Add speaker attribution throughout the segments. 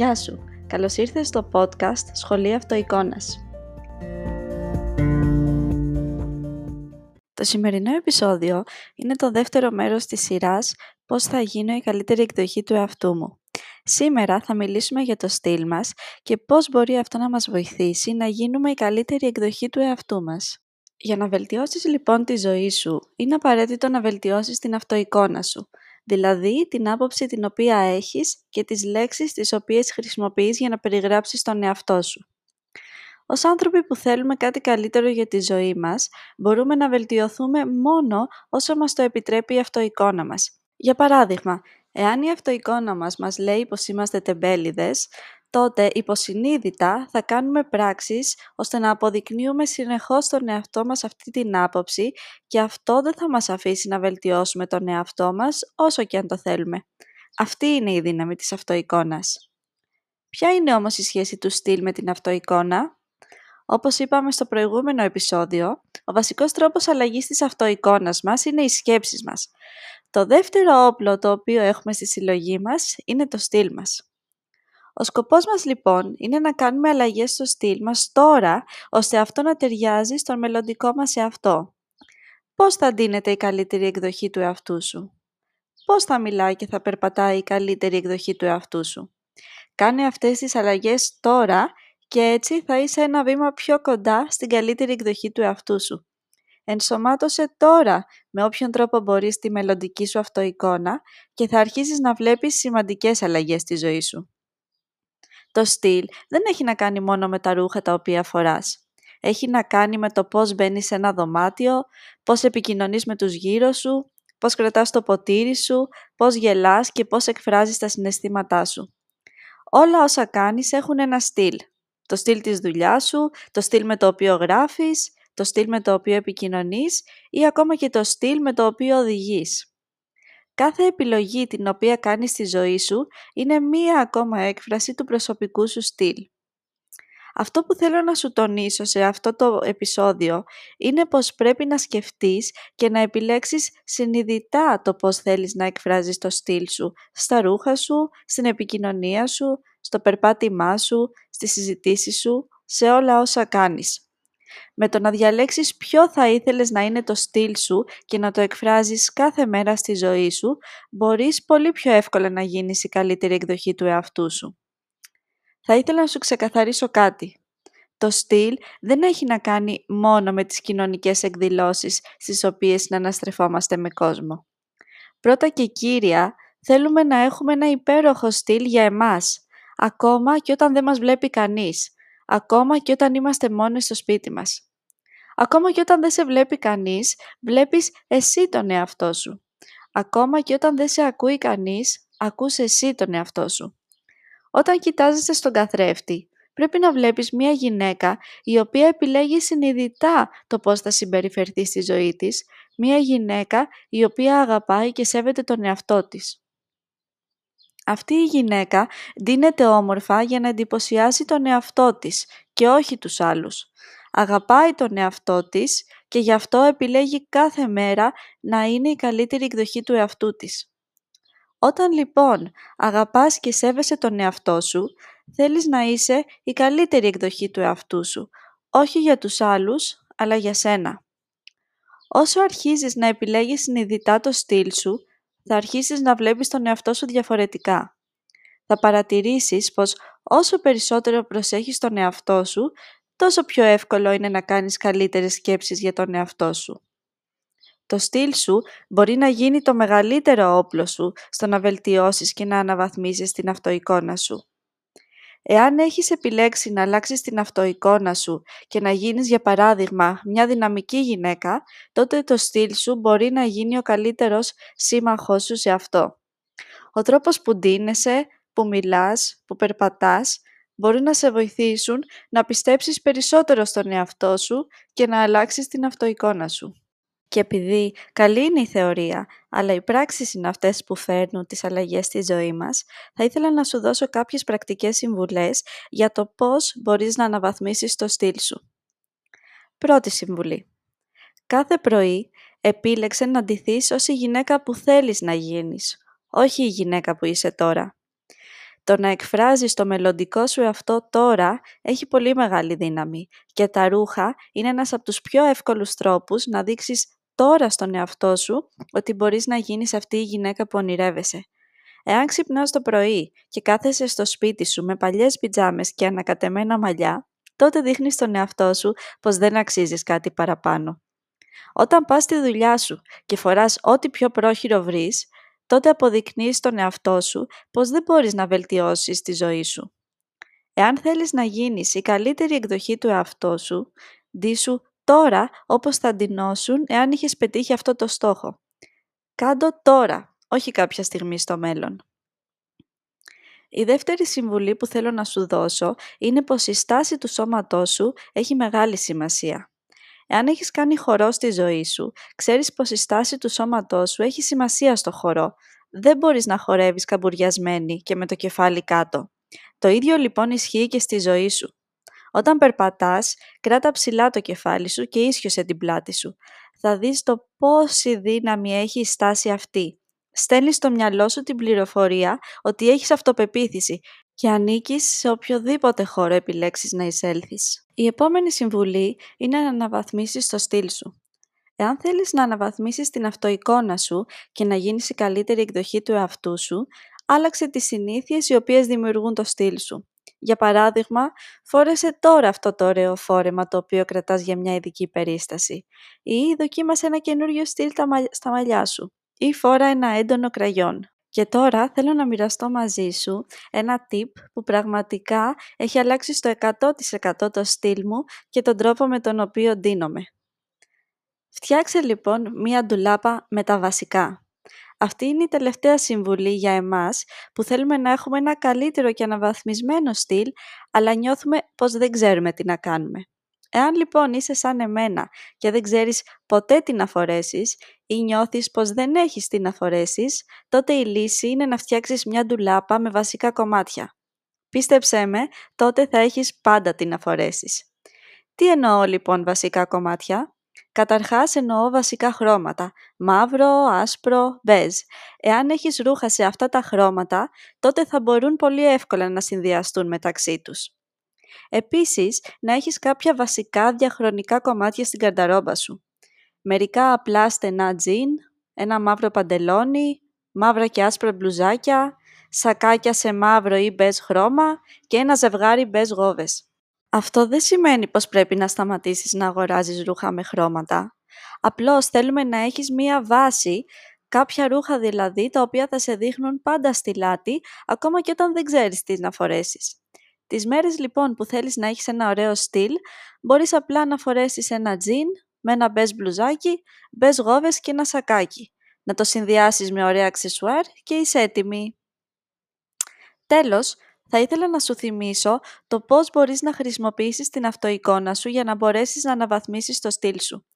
Speaker 1: Γεια σου! Καλώς ήρθες στο podcast Σχολή Αυτοεικόνας. Το σημερινό επεισόδιο είναι το δεύτερο μέρος της σειράς «Πώς θα γίνω η καλύτερη εκδοχή του εαυτού μου». Σήμερα θα μιλήσουμε για το στυλ μας και πώς μπορεί αυτό να μας βοηθήσει να γίνουμε η καλύτερη εκδοχή του εαυτού μας. Για να βελτιώσεις λοιπόν τη ζωή σου, είναι απαραίτητο να βελτιώσεις την αυτοεικόνα σου, δηλαδή την άποψη την οποία έχεις και τις λέξεις τις οποίες χρησιμοποιείς για να περιγράψεις τον εαυτό σου. Ως άνθρωποι που θέλουμε κάτι καλύτερο για τη ζωή μας, μπορούμε να βελτιωθούμε μόνο όσο μας το επιτρέπει η αυτοεικόνα μας. Για παράδειγμα, εάν η αυτοεικόνα μας μας λέει πως είμαστε τεμπέληδες, τότε υποσυνείδητα θα κάνουμε πράξεις ώστε να αποδεικνύουμε συνεχώς τον εαυτό μας αυτή την άποψη και αυτό δεν θα μας αφήσει να βελτιώσουμε τον εαυτό μας όσο και αν το θέλουμε. Αυτή είναι η δύναμη της αυτοεικόνας. Ποια είναι όμως η σχέση του στυλ με την αυτοεικόνα; Όπως είπαμε στο προηγούμενο επεισόδιο, ο βασικός τρόπος αλλαγής της αυτοεικόνας μας είναι οι σκέψεις μας. Το δεύτερο όπλο το οποίο έχουμε στη συλλογή μας είναι το στυλ μας. Ο σκοπός μας λοιπόν είναι να κάνουμε αλλαγές στο στυλ μας τώρα, ώστε αυτό να ταιριάζει στον μελλοντικό μας εαυτό. Πώς θα ντύνεται η καλύτερη εκδοχή του εαυτού σου; Πώς θα μιλάει και θα περπατάει η καλύτερη εκδοχή του εαυτού σου; Κάνε αυτές τις αλλαγές τώρα και έτσι θα είσαι ένα βήμα πιο κοντά στην καλύτερη εκδοχή του εαυτού σου. Ενσωμάτωσε τώρα με όποιον τρόπο μπορείς τη μελλοντική σου αυτοεικόνα και θα αρχίσεις να βλέπεις σημαντικές αλλαγές στη ζωή σου. Το στυλ δεν έχει να κάνει μόνο με τα ρούχα τα οποία φοράς. Έχει να κάνει με το πώς μπαίνεις σε ένα δωμάτιο, πώς επικοινωνείς με τους γύρω σου, πώς κρατάς το ποτήρι σου, πώς γελάς και πώς εκφράζεις τα συναισθήματά σου. Όλα όσα κάνεις έχουν ένα στυλ. Το στυλ της δουλειάς σου, το στυλ με το οποίο γράφεις, το στυλ με το οποίο επικοινωνείς ή ακόμα και το στυλ με το οποίο οδηγείς. Κάθε επιλογή την οποία κάνεις στη ζωή σου είναι μία ακόμα έκφραση του προσωπικού σου στυλ. Αυτό που θέλω να σου τονίσω σε αυτό το επεισόδιο είναι πως πρέπει να σκεφτείς και να επιλέξεις συνειδητά το πώς θέλεις να εκφράζεις το στυλ σου στα ρούχα σου, στην επικοινωνία σου, στο περπάτημά σου, στις συζητήσεις σου, σε όλα όσα κάνεις. Με το να διαλέξεις ποιο θα ήθελες να είναι το στυλ σου και να το εκφράζεις κάθε μέρα στη ζωή σου, μπορείς πολύ πιο εύκολα να γίνεις η καλύτερη εκδοχή του εαυτού σου. Θα ήθελα να σου ξεκαθαρίσω κάτι. Το στυλ δεν έχει να κάνει μόνο με τις κοινωνικές εκδηλώσεις στις οποίες αναστρεφόμαστε με κόσμο. Πρώτα και κύρια, θέλουμε να έχουμε ένα υπέροχο στυλ για εμάς, ακόμα και όταν δεν μας βλέπει κανείς, ακόμα και όταν είμαστε μόνοι στο σπίτι μας. Ακόμα και όταν δεν σε βλέπει κανείς, βλέπεις εσύ τον εαυτό σου. Ακόμα και όταν δεν σε ακούει κανείς, ακούς εσύ τον εαυτό σου. Όταν κοιτάζεσαι στον καθρέφτη, πρέπει να βλέπεις μια γυναίκα η οποία επιλέγει συνειδητά το πώς θα συμπεριφερθεί στη ζωή της, μια γυναίκα η οποία αγαπάει και σέβεται τον εαυτό της. Αυτή η γυναίκα ντύνεται όμορφα για να εντυπωσιάσει τον εαυτό της και όχι τους άλλους. Αγαπάει τον εαυτό της και γι' αυτό επιλέγει κάθε μέρα να είναι η καλύτερη εκδοχή του εαυτού της. Όταν λοιπόν αγαπάς και σέβεσαι τον εαυτό σου, θέλεις να είσαι η καλύτερη εκδοχή του εαυτού σου, όχι για τους άλλους, αλλά για σένα. Όσο αρχίζεις να επιλέγεις συνειδητά το στυλ σου, θα αρχίσεις να βλέπεις τον εαυτό σου διαφορετικά. Θα παρατηρήσεις πως όσο περισσότερο προσέχεις τον εαυτό σου, τόσο πιο εύκολο είναι να κάνεις καλύτερες σκέψεις για τον εαυτό σου. Το στυλ σου μπορεί να γίνει το μεγαλύτερο όπλο σου στο να βελτιώσεις και να αναβαθμίσεις την αυτοεικόνα σου. Εάν έχεις επιλέξει να αλλάξεις την αυτοεικόνα σου και να γίνεις για παράδειγμα μια δυναμική γυναίκα, τότε το στυλ σου μπορεί να γίνει ο καλύτερος σύμμαχός σου σε αυτό. Ο τρόπος που ντύνεσαι, που μιλάς, που περπατάς, μπορεί να σε βοηθήσουν να πιστέψεις περισσότερο στον εαυτό σου και να αλλάξεις την αυτοεικόνα σου. Και επειδή καλή είναι η θεωρία, αλλά οι πράξεις είναι αυτές που φέρνουν τις αλλαγές στη ζωή μας, θα ήθελα να σου δώσω κάποιες πρακτικές συμβουλές για το πώς μπορείς να αναβαθμίσεις το στυλ σου. Πρώτη συμβουλή. Κάθε πρωί επίλεξε να ντυθείς ως η γυναίκα που θέλεις να γίνεις, όχι η γυναίκα που είσαι τώρα. Το να εκφράζεις το μελλοντικό σου εαυτό τώρα έχει πολύ μεγάλη δύναμη και τα ρούχα είναι ένας από τους πιο εύκολους τρόπους να δείξεις τώρα στον εαυτό σου ότι μπορείς να γίνεις αυτή η γυναίκα που ονειρεύεσαι. Εάν ξυπνάς το πρωί και κάθεσαι στο σπίτι σου με παλιές πιτζάμες και ανακατεμένα μαλλιά, τότε δείχνεις στον εαυτό σου πως δεν αξίζεις κάτι παραπάνω. Όταν πας στη δουλειά σου και φοράς ό,τι πιο πρόχειρο βρεις, τότε αποδεικνύεις στον εαυτό σου πως δεν μπορείς να βελτιώσεις τη ζωή σου. Εάν θέλεις να γίνεις η καλύτερη εκδοχή του εαυτό σου, ντύσου τώρα όπως θα ντυνώσουν εάν είχες πετύχει αυτό το στόχο. Κάντο τώρα, όχι κάποια στιγμή στο μέλλον. Η δεύτερη συμβουλή που θέλω να σου δώσω είναι πως η στάση του σώματός σου έχει μεγάλη σημασία. Εάν έχεις κάνει χορό στη ζωή σου, ξέρεις πως η στάση του σώματός σου έχει σημασία στο χορό. Δεν μπορείς να χορεύεις καμπουριασμένη και με το κεφάλι κάτω. Το ίδιο λοιπόν ισχύει και στη ζωή σου. Όταν περπατάς, κράτα ψηλά το κεφάλι σου και ίσιοσε την πλάτη σου. Θα δεις το πόση δύναμη έχει η στάση αυτή. Στέλνεις στο μυαλό σου την πληροφορία ότι έχεις αυτοπεποίθηση και ανήκεις σε οποιοδήποτε χώρο επιλέξεις να εισέλθεις. Η επόμενη συμβουλή είναι να αναβαθμίσεις το στυλ σου. Εάν θέλεις να αναβαθμίσεις την αυτοεικόνα σου και να γίνεις η καλύτερη εκδοχή του εαυτού σου, άλλαξε τις συνήθειες οι οποίες δημιουργούν το στυλ σου. Για παράδειγμα, φόρεσε τώρα αυτό το ωραίο φόρεμα το οποίο κρατάς για μια ειδική περίσταση ή δοκίμασε ένα καινούριο στυλ στα μαλλιά σου ή φόρα ένα έντονο κραγιόν. Και τώρα θέλω να μοιραστώ μαζί σου ένα tip που πραγματικά έχει αλλάξει στο 100% το στυλ μου και τον τρόπο με τον οποίο ντύνομαι. Φτιάξε λοιπόν μία ντουλάπα με τα βασικά. Αυτή είναι η τελευταία συμβουλή για εμάς που θέλουμε να έχουμε ένα καλύτερο και αναβαθμισμένο στυλ, αλλά νιώθουμε πως δεν ξέρουμε τι να κάνουμε. Εάν λοιπόν είσαι σαν εμένα και δεν ξέρεις ποτέ τι να φορέσεις ή νιώθεις πως δεν έχεις τι να φορέσεις, τότε η λύση είναι να φτιάξεις μια ντουλάπα με βασικά κομμάτια. Πίστεψέ με, τότε θα έχεις πάντα τι να φορέσεις. Τι εννοώ λοιπόν βασικά κομμάτια; Καταρχάς εννοώ βασικά χρώματα, μαύρο, άσπρο, μπέζ. Εάν έχεις ρούχα σε αυτά τα χρώματα, τότε θα μπορούν πολύ εύκολα να συνδυαστούν μεταξύ τους. Επίσης, να έχεις κάποια βασικά διαχρονικά κομμάτια στην καρταρόμπα σου. Μερικά απλά στενά τζιν, ένα μαύρο παντελόνι, μαύρα και άσπρα μπλουζάκια, σακάκια σε μαύρο ή μπέζ χρώμα και ένα ζευγάρι μπέζ γόβες. Αυτό δεν σημαίνει πως πρέπει να σταματήσεις να αγοράζεις ρούχα με χρώματα. Απλώς θέλουμε να έχεις μία βάση, κάποια ρούχα δηλαδή, τα οποία θα σε δείχνουν πάντα στη λάτη, ακόμα και όταν δεν ξέρεις τι να φορέσεις. Τις μέρες λοιπόν που θέλεις να έχεις ένα ωραίο στυλ, μπορείς απλά να φορέσεις ένα τζιν με ένα μπες μπλουζάκι, μπες γόβες και ένα σακάκι. Να το συνδυάσεις με ωραία αξεσουάρ και είσαι έτοιμη. Τέλος, θα ήθελα να σου θυμίσω το πώς μπορείς να χρησιμοποιήσεις την αυτοεικόνα σου για να μπορέσεις να αναβαθμίσεις το στυλ σου.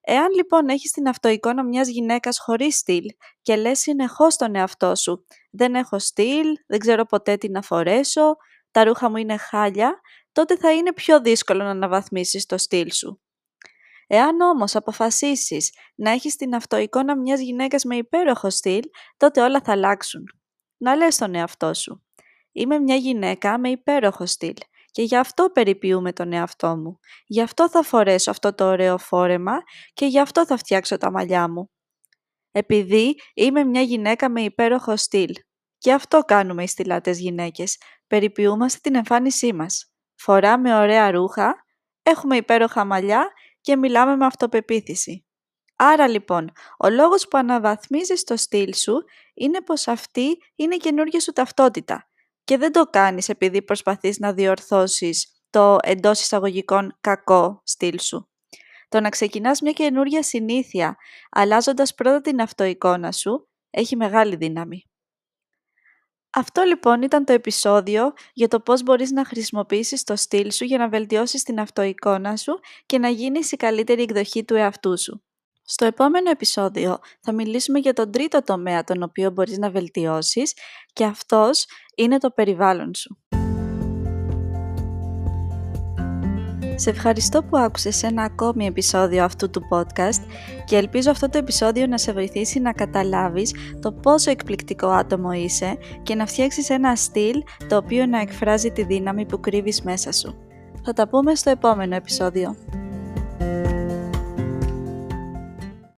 Speaker 1: Εάν λοιπόν έχεις την αυτοεικόνα μιας γυναίκας χωρίς στυλ και λες συνεχώς τον εαυτό σου «Δεν έχω στυλ, δεν ξέρω ποτέ τι να φορέσω, τα ρούχα μου είναι χάλια», τότε θα είναι πιο δύσκολο να αναβαθμίσεις το στυλ σου. Εάν όμως αποφασίσεις να έχεις την αυτοεικόνα μιας γυναίκας με υπέροχο στυλ, τότε όλα θα αλλάξουν. Να λες τον εαυτό σου. Είμαι μια γυναίκα με υπέροχο στυλ και γι' αυτό περιποιούμε τον εαυτό μου. Γι' αυτό θα φορέσω αυτό το ωραίο φόρεμα και γι' αυτό θα φτιάξω τα μαλλιά μου. Επειδή είμαι μια γυναίκα με υπέροχο στυλ. Και αυτό κάνουμε οι στυλάτες γυναίκες. Περιποιούμαστε την εμφάνισή μας. Φοράμε ωραία ρούχα, έχουμε υπέροχα μαλλιά και μιλάμε με αυτοπεποίθηση. Άρα λοιπόν, ο λόγος που αναβαθμίζεις το στυλ σου είναι πως αυτή είναι η καινούργια σου ταυτότητα και δεν το κάνεις επειδή προσπαθείς να διορθώσεις το εντός εισαγωγικών κακό στυλ σου. Το να ξεκινάς μια καινούργια συνήθεια, αλλάζοντας πρώτα την αυτοεικόνα σου, έχει μεγάλη δύναμη. Αυτό λοιπόν ήταν το επεισόδιο για το πώς μπορείς να χρησιμοποιήσεις το στυλ σου για να βελτιώσεις την αυτοεικόνα σου και να γίνεις η καλύτερη εκδοχή του εαυτού σου. Στο επόμενο επεισόδιο θα μιλήσουμε για τον τρίτο τομέα τον οποίο μπορείς να βελτιώσεις και αυτός είναι το περιβάλλον σου. Σε ευχαριστώ που άκουσες ένα ακόμη επεισόδιο αυτού του podcast και ελπίζω αυτό το επεισόδιο να σε βοηθήσει να καταλάβεις το πόσο εκπληκτικό άτομο είσαι και να φτιάξεις ένα στυλ το οποίο να εκφράζει τη δύναμη που κρύβεις μέσα σου. Θα τα πούμε στο επόμενο επεισόδιο.